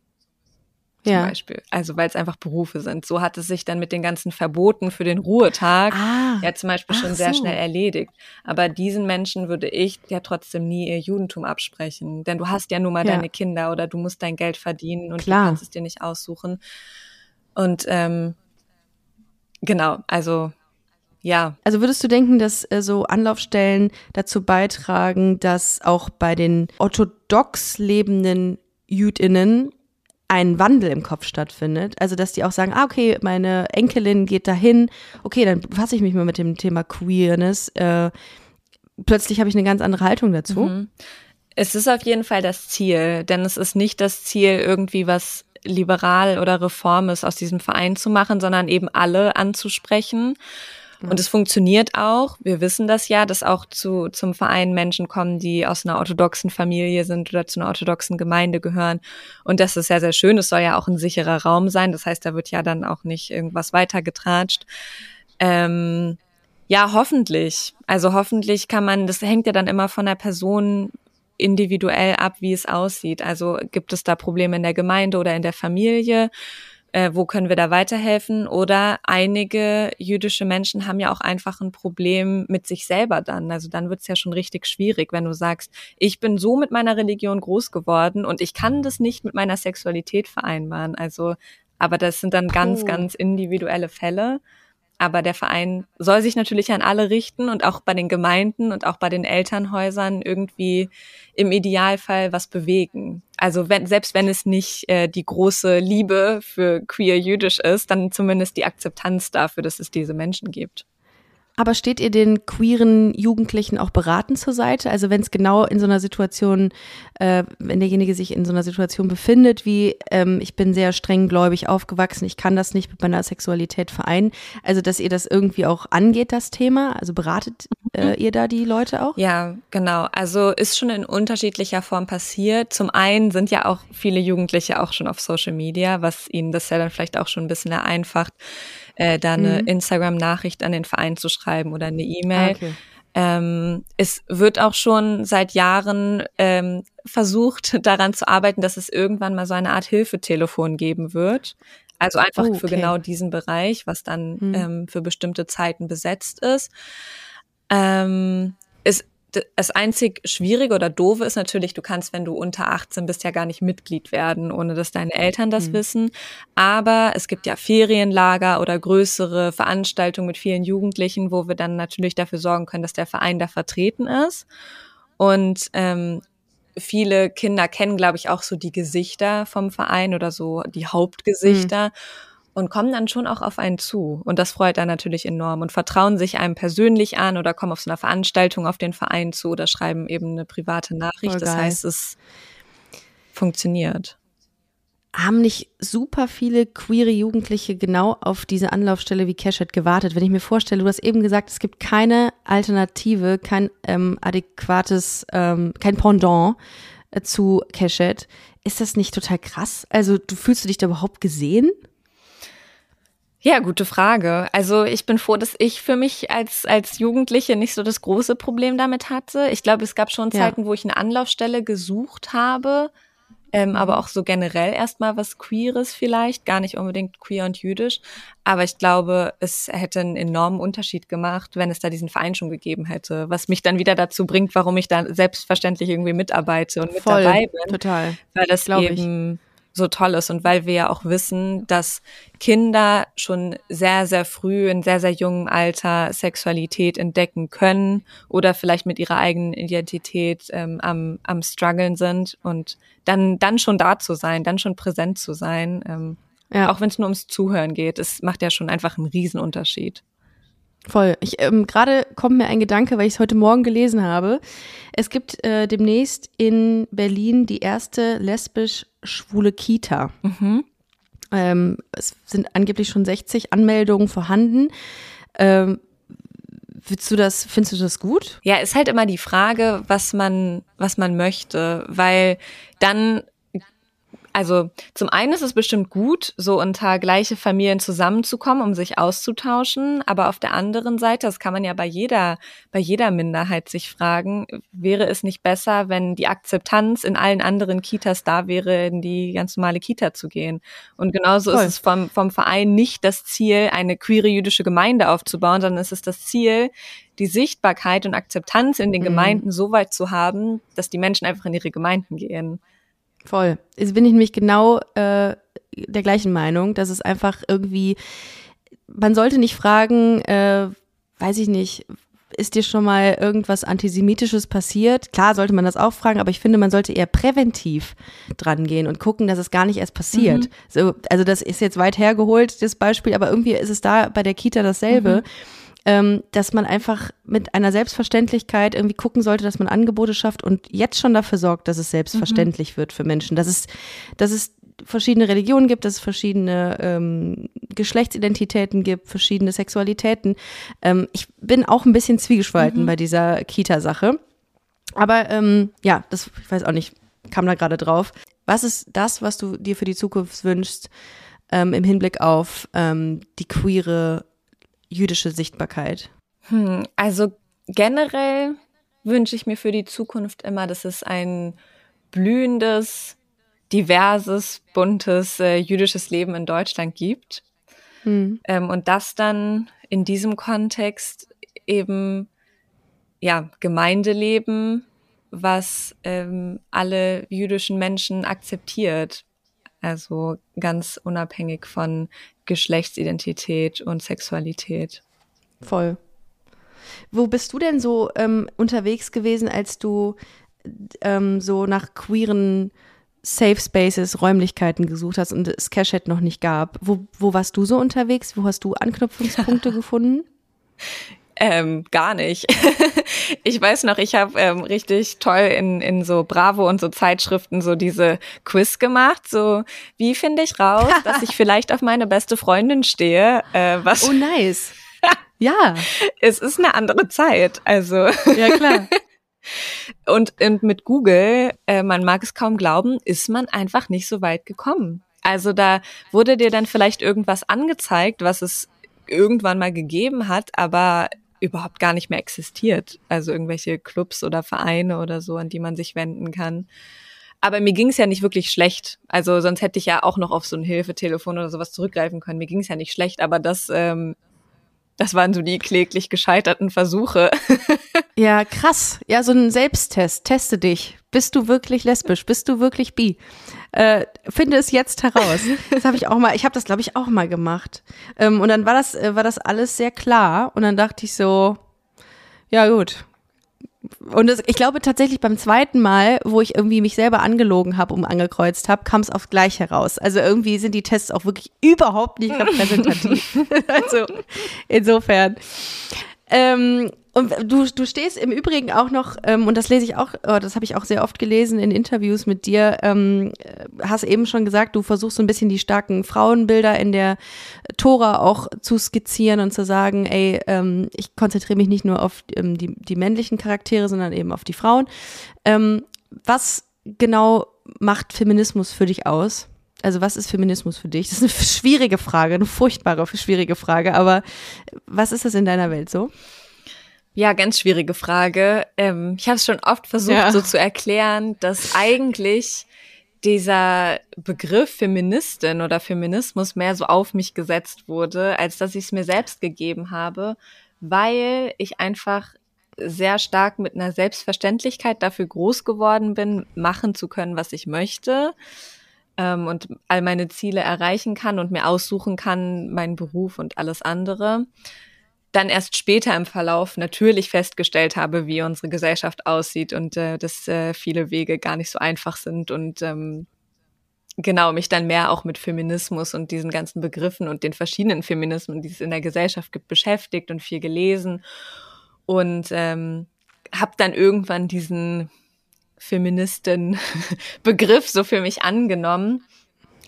Zum ja. Beispiel. Also weil es einfach Berufe sind. So hat es sich dann mit den ganzen Verboten für den Ruhetag ah, ja zum Beispiel schon sehr so. schnell erledigt. Aber diesen Menschen würde ich ja trotzdem nie ihr Judentum absprechen. Denn du hast ja nun mal ja. deine Kinder oder du musst dein Geld verdienen und Klar. du kannst es dir nicht aussuchen. Und ähm, genau, also ja. Also würdest du denken, dass äh, so Anlaufstellen dazu beitragen, dass auch bei den orthodox lebenden Jüdinnen ein Wandel im Kopf stattfindet. Also, dass die auch sagen, ah, okay, meine Enkelin geht dahin, okay, dann befasse ich mich mal mit dem Thema Queerness. Äh, plötzlich habe ich eine ganz andere Haltung dazu. Mhm. Es ist auf jeden Fall das Ziel, denn es ist nicht das Ziel, irgendwie was liberal oder reform ist aus diesem Verein zu machen, sondern eben alle anzusprechen und es funktioniert auch. Wir wissen das ja, dass auch zu, zum Verein Menschen kommen, die aus einer orthodoxen Familie sind oder zu einer orthodoxen Gemeinde gehören. Und das ist sehr, sehr schön. Es soll ja auch ein sicherer Raum sein. Das heißt, da wird ja dann auch nicht irgendwas weitergetratscht. Ähm, ja, hoffentlich. Also hoffentlich kann man, das hängt ja dann immer von der Person individuell ab, wie es aussieht. Also gibt es da Probleme in der Gemeinde oder in der Familie? Äh, wo können wir da weiterhelfen? Oder einige jüdische Menschen haben ja auch einfach ein Problem mit sich selber dann. Also dann wird's ja schon richtig schwierig, wenn du sagst, ich bin so mit meiner Religion groß geworden und ich kann das nicht mit meiner Sexualität vereinbaren. Also, aber das sind dann ganz, ganz individuelle Fälle. Aber der Verein soll sich natürlich an alle richten und auch bei den Gemeinden und auch bei den Elternhäusern irgendwie im Idealfall was bewegen. Also wenn, selbst wenn es nicht äh, die große Liebe für queer jüdisch ist, dann zumindest die Akzeptanz dafür, dass es diese Menschen gibt. Aber steht ihr den queeren Jugendlichen auch beratend zur Seite? Also wenn es genau in so einer Situation, äh, wenn derjenige sich in so einer Situation befindet, wie ähm, ich bin sehr streng gläubig aufgewachsen, ich kann das nicht mit meiner Sexualität vereinen. Also dass ihr das irgendwie auch angeht, das Thema? Also beratet äh, mhm. ihr da die Leute auch? Ja, genau. Also ist schon in unterschiedlicher Form passiert. Zum einen sind ja auch viele Jugendliche auch schon auf Social Media, was ihnen das ja dann vielleicht auch schon ein bisschen vereinfacht äh, da eine mhm. Instagram-Nachricht an den Verein zu schreiben oder eine E-Mail. Ah, okay. Ähm, es wird auch schon seit Jahren ähm, versucht, daran zu arbeiten, dass es irgendwann mal so eine Art Hilfetelefon geben wird. Also einfach oh, okay. für genau diesen Bereich, was dann mhm. ähm, für bestimmte Zeiten besetzt ist. Ähm, das einzig Schwierige oder Doofe ist natürlich, du kannst, wenn du unter 18 bist, ja gar nicht Mitglied werden, ohne dass deine Eltern das mhm. wissen. Aber es gibt ja Ferienlager oder größere Veranstaltungen mit vielen Jugendlichen, wo wir dann natürlich dafür sorgen können, dass der Verein da vertreten ist. Und ähm, viele Kinder kennen, glaube ich, auch so die Gesichter vom Verein oder so die Hauptgesichter. Mhm und kommen dann schon auch auf einen zu. Und das freut dann natürlich enorm und vertrauen sich einem persönlich an oder kommen auf so einer Veranstaltung auf den Verein zu oder schreiben eben eine private Nachricht. Das heißt, es funktioniert. Haben nicht super viele queere Jugendliche genau auf diese Anlaufstelle wie Cashhead gewartet? Wenn ich mir vorstelle, du hast eben gesagt, es gibt keine Alternative, kein ähm, adäquates, ähm, kein Pendant äh, zu Cashhead. Ist das nicht total krass? Also, du fühlst du dich da überhaupt gesehen? Ja, gute Frage. Also ich bin froh, dass ich für mich als, als Jugendliche nicht so das große Problem damit hatte. Ich glaube, es gab schon Zeiten, ja. wo ich eine Anlaufstelle gesucht habe, ähm, aber auch so generell erstmal was Queeres vielleicht, gar nicht unbedingt queer und jüdisch. Aber ich glaube, es hätte einen enormen Unterschied gemacht, wenn es da diesen Verein schon gegeben hätte, was mich dann wieder dazu bringt, warum ich da selbstverständlich irgendwie mitarbeite und mit Voll, dabei bin. Total. Weil das eben ich so toll ist und weil wir ja auch wissen, dass Kinder schon sehr, sehr früh in sehr, sehr jungem Alter Sexualität entdecken können oder vielleicht mit ihrer eigenen Identität ähm, am, am struggeln sind und dann, dann schon da zu sein, dann schon präsent zu sein, ähm, ja. auch wenn es nur ums Zuhören geht, es macht ja schon einfach einen Riesenunterschied. Voll. Ich, ähm, Gerade kommt mir ein Gedanke, weil ich es heute Morgen gelesen habe. Es gibt äh, demnächst in Berlin die erste lesbisch-schwule Kita. Mhm. Ähm, es sind angeblich schon 60 Anmeldungen vorhanden. Ähm, du das, findest du das gut? Ja, ist halt immer die Frage, was man, was man möchte, weil dann also zum einen ist es bestimmt gut, so unter gleiche Familien zusammenzukommen, um sich auszutauschen. Aber auf der anderen Seite, das kann man ja bei jeder, bei jeder Minderheit sich fragen, wäre es nicht besser, wenn die Akzeptanz in allen anderen Kitas da wäre, in die ganz normale Kita zu gehen? Und genauso Voll. ist es vom, vom Verein nicht das Ziel, eine queere jüdische Gemeinde aufzubauen, sondern es ist das Ziel, die Sichtbarkeit und Akzeptanz in den mhm. Gemeinden so weit zu haben, dass die Menschen einfach in ihre Gemeinden gehen. Voll. Jetzt bin ich nämlich genau äh, der gleichen Meinung, dass es einfach irgendwie, man sollte nicht fragen, äh, weiß ich nicht, ist dir schon mal irgendwas Antisemitisches passiert? Klar sollte man das auch fragen, aber ich finde, man sollte eher präventiv dran gehen und gucken, dass es gar nicht erst passiert. Mhm. So, also das ist jetzt weit hergeholt, das Beispiel, aber irgendwie ist es da bei der Kita dasselbe. Mhm ähm, dass man einfach mit einer Selbstverständlichkeit irgendwie gucken sollte, dass man Angebote schafft und jetzt schon dafür sorgt, dass es selbstverständlich mhm. wird für Menschen, dass es, dass es verschiedene Religionen gibt, dass es verschiedene ähm, Geschlechtsidentitäten gibt, verschiedene Sexualitäten. Ähm, ich bin auch ein bisschen zwiegespalten mhm. bei dieser Kita-Sache. Aber ähm, ja, das, ich weiß auch nicht, kam da gerade drauf. Was ist das, was du dir für die Zukunft wünschst ähm, im Hinblick auf ähm, die queere jüdische Sichtbarkeit? Hm, also generell wünsche ich mir für die Zukunft immer, dass es ein blühendes, diverses, buntes äh, jüdisches Leben in Deutschland gibt. Hm. Ähm, und das dann in diesem Kontext eben ja Gemeindeleben, was ähm, alle jüdischen Menschen akzeptiert. Also ganz unabhängig von Geschlechtsidentität und Sexualität. Voll. Wo bist du denn so ähm, unterwegs gewesen, als du ähm, so nach queeren Safe Spaces, Räumlichkeiten gesucht hast und es Cashhead noch nicht gab? Wo, wo warst du so unterwegs? Wo hast du Anknüpfungspunkte gefunden? Ähm, gar nicht. ich weiß noch, ich habe ähm, richtig toll in, in so Bravo und so Zeitschriften so diese Quiz gemacht. So, wie finde ich raus, dass ich vielleicht auf meine beste Freundin stehe? Äh, was oh, nice. ja. Es ist eine andere Zeit. Also. Ja, klar. und, und mit Google, äh, man mag es kaum glauben, ist man einfach nicht so weit gekommen. Also da wurde dir dann vielleicht irgendwas angezeigt, was es irgendwann mal gegeben hat, aber überhaupt gar nicht mehr existiert. Also irgendwelche Clubs oder Vereine oder so, an die man sich wenden kann. Aber mir ging es ja nicht wirklich schlecht. Also sonst hätte ich ja auch noch auf so ein Hilfetelefon oder sowas zurückgreifen können. Mir ging es ja nicht schlecht, aber das, ähm, das waren so die kläglich gescheiterten Versuche. Ja, krass. Ja, so ein Selbsttest. Teste dich. Bist du wirklich lesbisch? Bist du wirklich bi? Äh, finde es jetzt heraus. Das habe ich auch mal, ich habe das glaube ich auch mal gemacht. Ähm, und dann war das, äh, war das alles sehr klar. Und dann dachte ich so, ja gut. Und das, ich glaube tatsächlich beim zweiten Mal, wo ich irgendwie mich selber angelogen habe und angekreuzt habe, kam es auf gleich heraus. Also irgendwie sind die Tests auch wirklich überhaupt nicht repräsentativ. also insofern. Ähm, und du, du stehst im Übrigen auch noch, ähm, und das lese ich auch, oh, das habe ich auch sehr oft gelesen in Interviews mit dir, ähm, hast eben schon gesagt, du versuchst so ein bisschen die starken Frauenbilder in der Tora auch zu skizzieren und zu sagen, ey, ähm, ich konzentriere mich nicht nur auf ähm, die, die männlichen Charaktere, sondern eben auf die Frauen. Ähm, was genau macht Feminismus für dich aus? Also was ist Feminismus für dich? Das ist eine schwierige Frage, eine furchtbare, schwierige Frage, aber was ist das in deiner Welt so? Ja, ganz schwierige Frage. Ähm, ich habe es schon oft versucht, ja. so zu erklären, dass eigentlich dieser Begriff Feministin oder Feminismus mehr so auf mich gesetzt wurde, als dass ich es mir selbst gegeben habe, weil ich einfach sehr stark mit einer Selbstverständlichkeit dafür groß geworden bin, machen zu können, was ich möchte ähm, und all meine Ziele erreichen kann und mir aussuchen kann, meinen Beruf und alles andere dann erst später im Verlauf natürlich festgestellt habe, wie unsere Gesellschaft aussieht und äh, dass äh, viele Wege gar nicht so einfach sind und ähm, genau mich dann mehr auch mit Feminismus und diesen ganzen Begriffen und den verschiedenen Feminismen, die es in der Gesellschaft gibt, beschäftigt und viel gelesen und ähm, habe dann irgendwann diesen Feministen-Begriff so für mich angenommen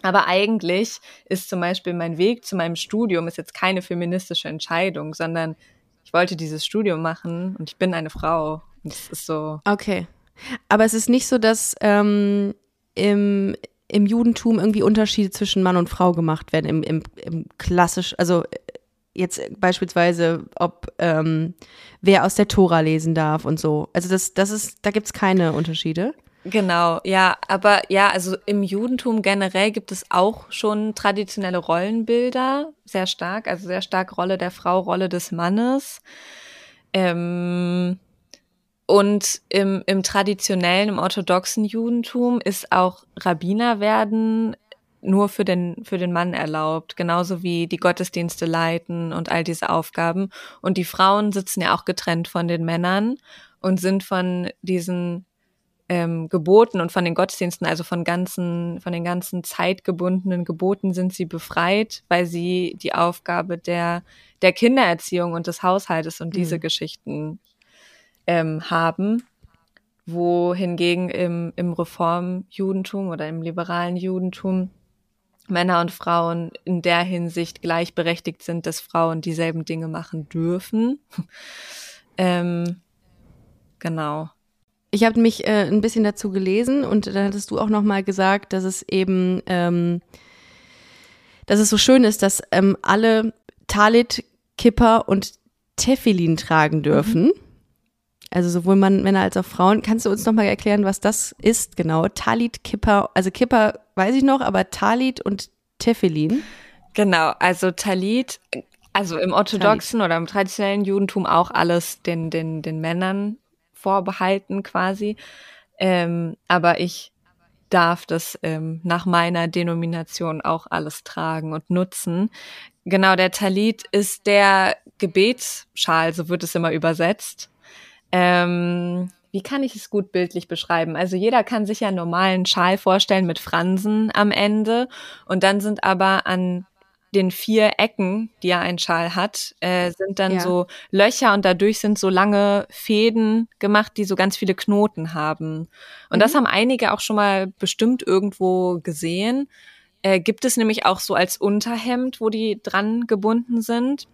aber eigentlich ist zum Beispiel mein Weg zu meinem Studium ist jetzt keine feministische Entscheidung, sondern ich wollte dieses Studium machen und ich bin eine Frau. Das ist so. Okay. Aber es ist nicht so, dass ähm, im, im Judentum irgendwie Unterschiede zwischen Mann und Frau gemacht werden, im, im, im klassisch, also jetzt beispielsweise, ob ähm, wer aus der Tora lesen darf und so. Also das, das ist, da gibt's keine Unterschiede. Genau, ja, aber ja, also im Judentum generell gibt es auch schon traditionelle Rollenbilder, sehr stark, also sehr stark Rolle der Frau, Rolle des Mannes. Ähm, und im, im traditionellen, im orthodoxen Judentum ist auch Rabbiner werden nur für den, für den Mann erlaubt, genauso wie die Gottesdienste leiten und all diese Aufgaben. Und die Frauen sitzen ja auch getrennt von den Männern und sind von diesen ähm, Geboten und von den Gottesdiensten, also von ganzen, von den ganzen zeitgebundenen Geboten sind sie befreit, weil sie die Aufgabe der, der Kindererziehung und des Haushaltes und mhm. diese Geschichten ähm, haben wohingegen im, im Reformjudentum oder im liberalen Judentum Männer und Frauen in der Hinsicht gleichberechtigt sind, dass Frauen dieselben Dinge machen dürfen. ähm, genau. Ich habe mich äh, ein bisschen dazu gelesen und dann hattest du auch noch mal gesagt, dass es eben, ähm, dass es so schön ist, dass ähm, alle Talit, Kipper und Tefillin tragen dürfen. Mhm. Also sowohl Mann, Männer als auch Frauen. Kannst du uns noch mal erklären, was das ist genau? Talit, Kipper, also Kipper weiß ich noch, aber Talit und Tefillin. Genau, also Talit, also im orthodoxen Talit. oder im traditionellen Judentum auch alles den, den, den Männern vorbehalten quasi. Ähm, aber ich darf das ähm, nach meiner Denomination auch alles tragen und nutzen. Genau, der Talit ist der Gebetsschal, so wird es immer übersetzt. Ähm, wie kann ich es gut bildlich beschreiben? Also jeder kann sich ja einen normalen Schal vorstellen mit Fransen am Ende und dann sind aber an den vier Ecken, die ja ein Schal hat, äh, sind dann ja. so Löcher und dadurch sind so lange Fäden gemacht, die so ganz viele Knoten haben. Und mhm. das haben einige auch schon mal bestimmt irgendwo gesehen. Äh, gibt es nämlich auch so als Unterhemd, wo die dran gebunden sind.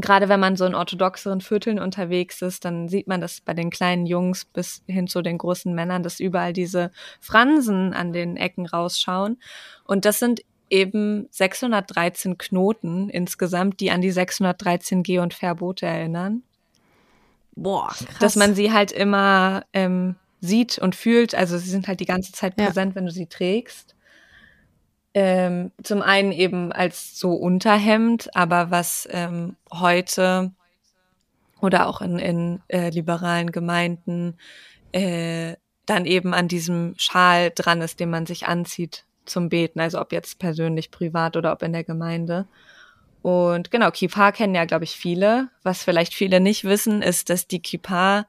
Gerade wenn man so in orthodoxeren Vierteln unterwegs ist, dann sieht man das bei den kleinen Jungs bis hin zu den großen Männern, dass überall diese Fransen an den Ecken rausschauen. Und das sind eben 613 Knoten insgesamt, die an die 613 Geh- und Verbote erinnern. Boah, krass. Dass man sie halt immer ähm, sieht und fühlt. Also sie sind halt die ganze Zeit präsent, ja. wenn du sie trägst. Ähm, zum einen eben als so Unterhemd, aber was ähm, heute oder auch in, in äh, liberalen Gemeinden äh, dann eben an diesem Schal dran ist, den man sich anzieht zum Beten, also ob jetzt persönlich, privat oder ob in der Gemeinde. Und genau, Kippa kennen ja, glaube ich, viele. Was vielleicht viele nicht wissen, ist, dass die Kippa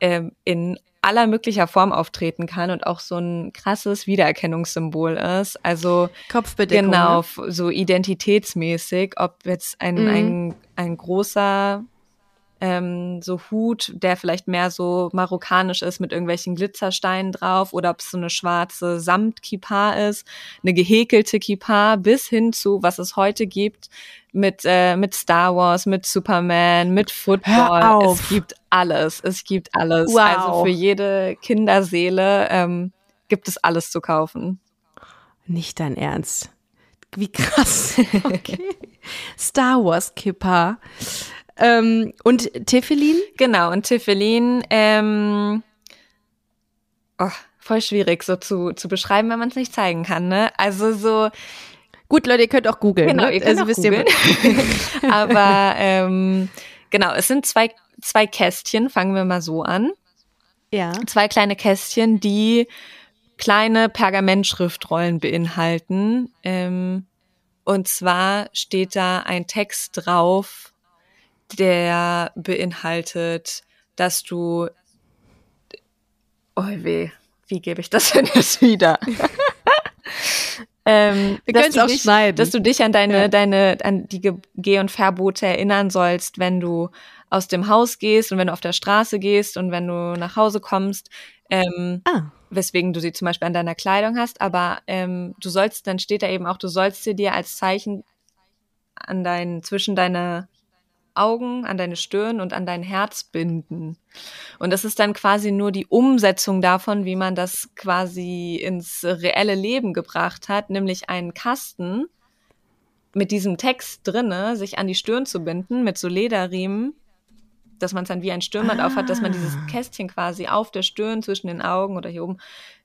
ähm, in aller möglicher Form auftreten kann und auch so ein krasses Wiedererkennungssymbol ist. Also Kopfbedeckung. Genau, ne? so identitätsmäßig, ob jetzt ein, mhm. ein, ein großer ähm, so Hut, der vielleicht mehr so marokkanisch ist mit irgendwelchen Glitzersteinen drauf oder ob es so eine schwarze Samtkippa ist, eine gehäkelte Kippa bis hin zu, was es heute gibt, mit, äh, mit Star Wars, mit Superman, mit Football. Es gibt alles. Es gibt alles. Wow. Also für jede Kinderseele ähm, gibt es alles zu kaufen. Nicht dein Ernst. Wie krass. Okay. Star Wars Kippa. Ähm, und Tiffelin? Genau, und Tiffelin, ähm, oh, voll schwierig so zu, zu beschreiben, wenn man es nicht zeigen kann, ne? Also so. Gut, Leute, ihr könnt auch googeln. Genau, ne? ihr könnt also, auch googeln. Aber ähm, genau, es sind zwei, zwei Kästchen, fangen wir mal so an. Ja. Zwei kleine Kästchen, die kleine Pergamentschriftrollen beinhalten. Ähm, und zwar steht da ein Text drauf, der beinhaltet, dass du, oh weh, wie gebe ich das denn jetzt wieder? ähm, Wir können es auch dich, schneiden. Dass du dich an deine, ja. deine, an die Geh- und Verbote erinnern sollst, wenn du aus dem Haus gehst und wenn du auf der Straße gehst und wenn du nach Hause kommst. Ähm, ah. Weswegen du sie zum Beispiel an deiner Kleidung hast, aber ähm, du sollst, dann steht da eben auch, du sollst sie dir als Zeichen an dein, zwischen deine Augen, an deine Stirn und an dein Herz binden. Und das ist dann quasi nur die Umsetzung davon, wie man das quasi ins reelle Leben gebracht hat, nämlich einen Kasten mit diesem Text drinne, sich an die Stirn zu binden, mit so Lederriemen, dass man es dann wie ein Stirnband ah. aufhat, dass man dieses ah. Kästchen quasi auf der Stirn zwischen den Augen oder hier oben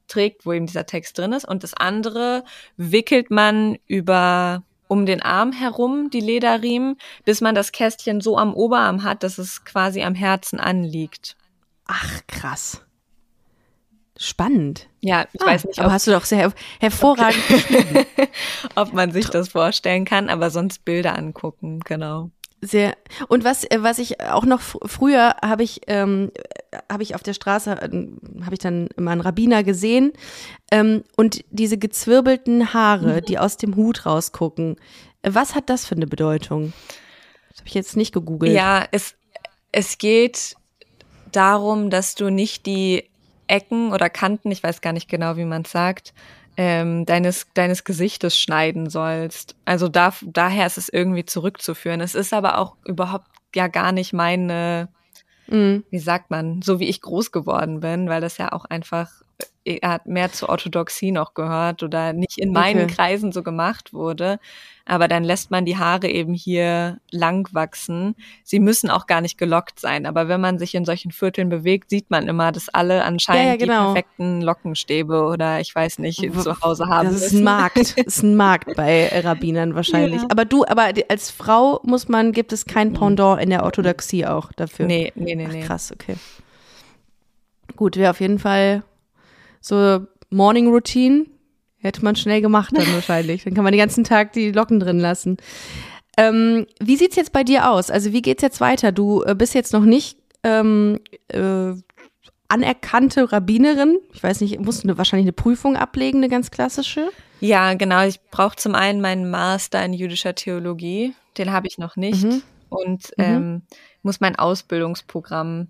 trägt, wo eben dieser Text drin ist. Und das andere wickelt man über um den Arm herum, die Lederriemen, bis man das Kästchen so am Oberarm hat, dass es quasi am Herzen anliegt. Ach, krass. Spannend. Ja, ich ah, weiß nicht. Aber hast du doch sehr hervorragend ob man sich das vorstellen kann, aber sonst Bilder angucken, genau. Sehr. Und was, äh, was ich auch noch früher habe ich, ähm, habe ich auf der Straße, äh, habe ich dann immer einen Rabbiner gesehen ähm, und diese gezwirbelten Haare, mhm. die aus dem Hut rausgucken. Was hat das für eine Bedeutung? Das habe ich jetzt nicht gegoogelt. Ja, es, es geht darum, dass du nicht die Ecken oder Kanten, ich weiß gar nicht genau, wie man es sagt, ähm, deines, deines Gesichtes schneiden sollst. Also da, daher ist es irgendwie zurückzuführen. Es ist aber auch überhaupt ja gar nicht meine, mhm. wie sagt man, so wie ich groß geworden bin, weil das ja auch einfach er hat mehr zur Orthodoxie noch gehört oder nicht in meinen okay. Kreisen so gemacht wurde. Aber dann lässt man die Haare eben hier lang wachsen. Sie müssen auch gar nicht gelockt sein. Aber wenn man sich in solchen Vierteln bewegt, sieht man immer, dass alle anscheinend ja, ja, genau. die perfekten Lockenstäbe oder ich weiß nicht, zu Hause haben. Das ist ein Markt. Das ist ein Markt bei Rabbinern wahrscheinlich. Ja. Aber du, aber als Frau muss man, gibt es kein Pendant in der Orthodoxie auch dafür. Nee, nee, nee, Ach. Krass, okay. Gut, wäre auf jeden Fall so Morning Routine hätte man schnell gemacht dann wahrscheinlich. Dann kann man den ganzen Tag die Locken drin lassen. Ähm, wie sieht's jetzt bei dir aus? Also wie geht's jetzt weiter? Du äh, bist jetzt noch nicht ähm, äh, anerkannte Rabbinerin. Ich weiß nicht, musst du wahrscheinlich eine Prüfung ablegen, eine ganz klassische? Ja, genau. Ich brauche zum einen meinen Master in jüdischer Theologie. Den habe ich noch nicht. Mhm. Und mhm. ähm, muss mein Ausbildungsprogramm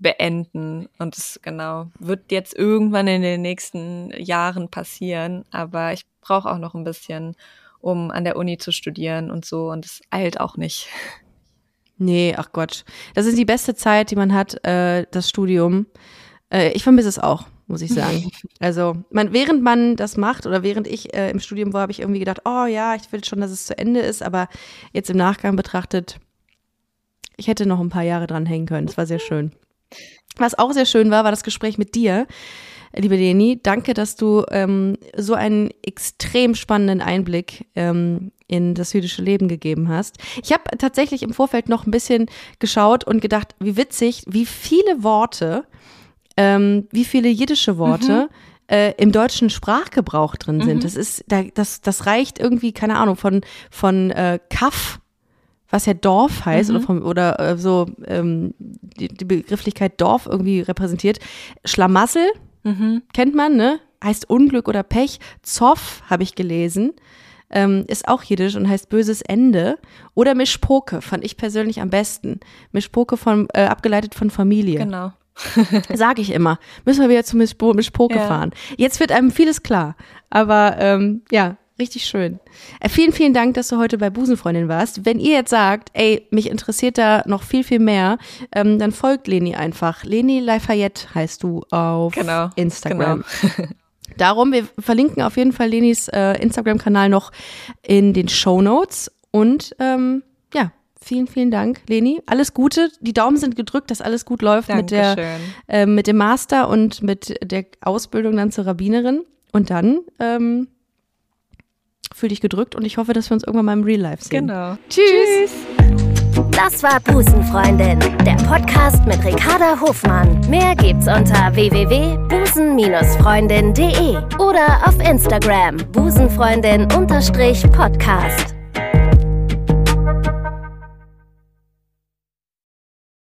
beenden. Und es genau wird jetzt irgendwann in den nächsten Jahren passieren. Aber ich brauche auch noch ein bisschen, um an der Uni zu studieren und so. Und es eilt auch nicht. Nee, ach Gott. Das ist die beste Zeit, die man hat, äh, das Studium. Äh, ich vermisse es auch, muss ich sagen. Also, man, während man das macht oder während ich äh, im Studium war, habe ich irgendwie gedacht, oh ja, ich will schon, dass es zu Ende ist. Aber jetzt im Nachgang betrachtet, ich hätte noch ein paar Jahre dran hängen können. Es war sehr schön. Was auch sehr schön war, war das Gespräch mit dir, liebe Leni. Danke, dass du ähm, so einen extrem spannenden Einblick ähm, in das jüdische Leben gegeben hast. Ich habe tatsächlich im Vorfeld noch ein bisschen geschaut und gedacht, wie witzig, wie viele Worte, ähm, wie viele jiddische Worte mhm äh, im deutschen Sprachgebrauch drin sind. Mhm. Das ist, das, das reicht irgendwie, keine Ahnung, von, von äh, Kaff, was ja Dorf heißt, mhm. oder, vom, oder äh, so ähm, die, die Begrifflichkeit Dorf irgendwie repräsentiert. Schlamassel, mhm. kennt man, ne? Heißt Unglück oder Pech. Zoff habe ich gelesen. Ähm, ist auch jiddisch und heißt böses Ende. Oder Mischpoke, fand ich persönlich am besten. Mischpoke von, äh, abgeleitet von Familie. Genau. Sage ich immer. Müssen wir wieder zu Miss, Bo Miss Poke ja. fahren. Jetzt wird einem vieles klar. Aber ähm, ja, richtig schön. Äh, vielen, vielen Dank, dass du heute bei Busenfreundin warst. Wenn ihr jetzt sagt, ey, mich interessiert da noch viel, viel mehr, ähm, dann folgt Leni einfach. Leni Lafayette heißt du auf genau, Instagram. Genau. Darum, wir verlinken auf jeden Fall Lenis äh, Instagram-Kanal noch in den Show Notes. Und ähm, ja, Vielen, vielen Dank, Leni. Alles Gute. Die Daumen sind gedrückt, dass alles gut läuft mit, der, äh, mit dem Master und mit der Ausbildung dann zur Rabbinerin. Und dann ähm, fühl dich gedrückt und ich hoffe, dass wir uns irgendwann mal im Real Life sehen. Genau. Tschüss. Das war Busenfreundin, der Podcast mit Ricarda Hofmann. Mehr gibt's unter www.busen-freundin.de oder auf Instagram busenfreundin-podcast.